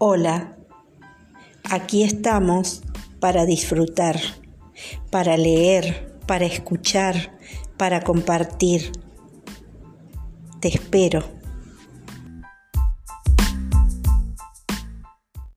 Hola, aquí estamos para disfrutar, para leer, para escuchar, para compartir. Te espero.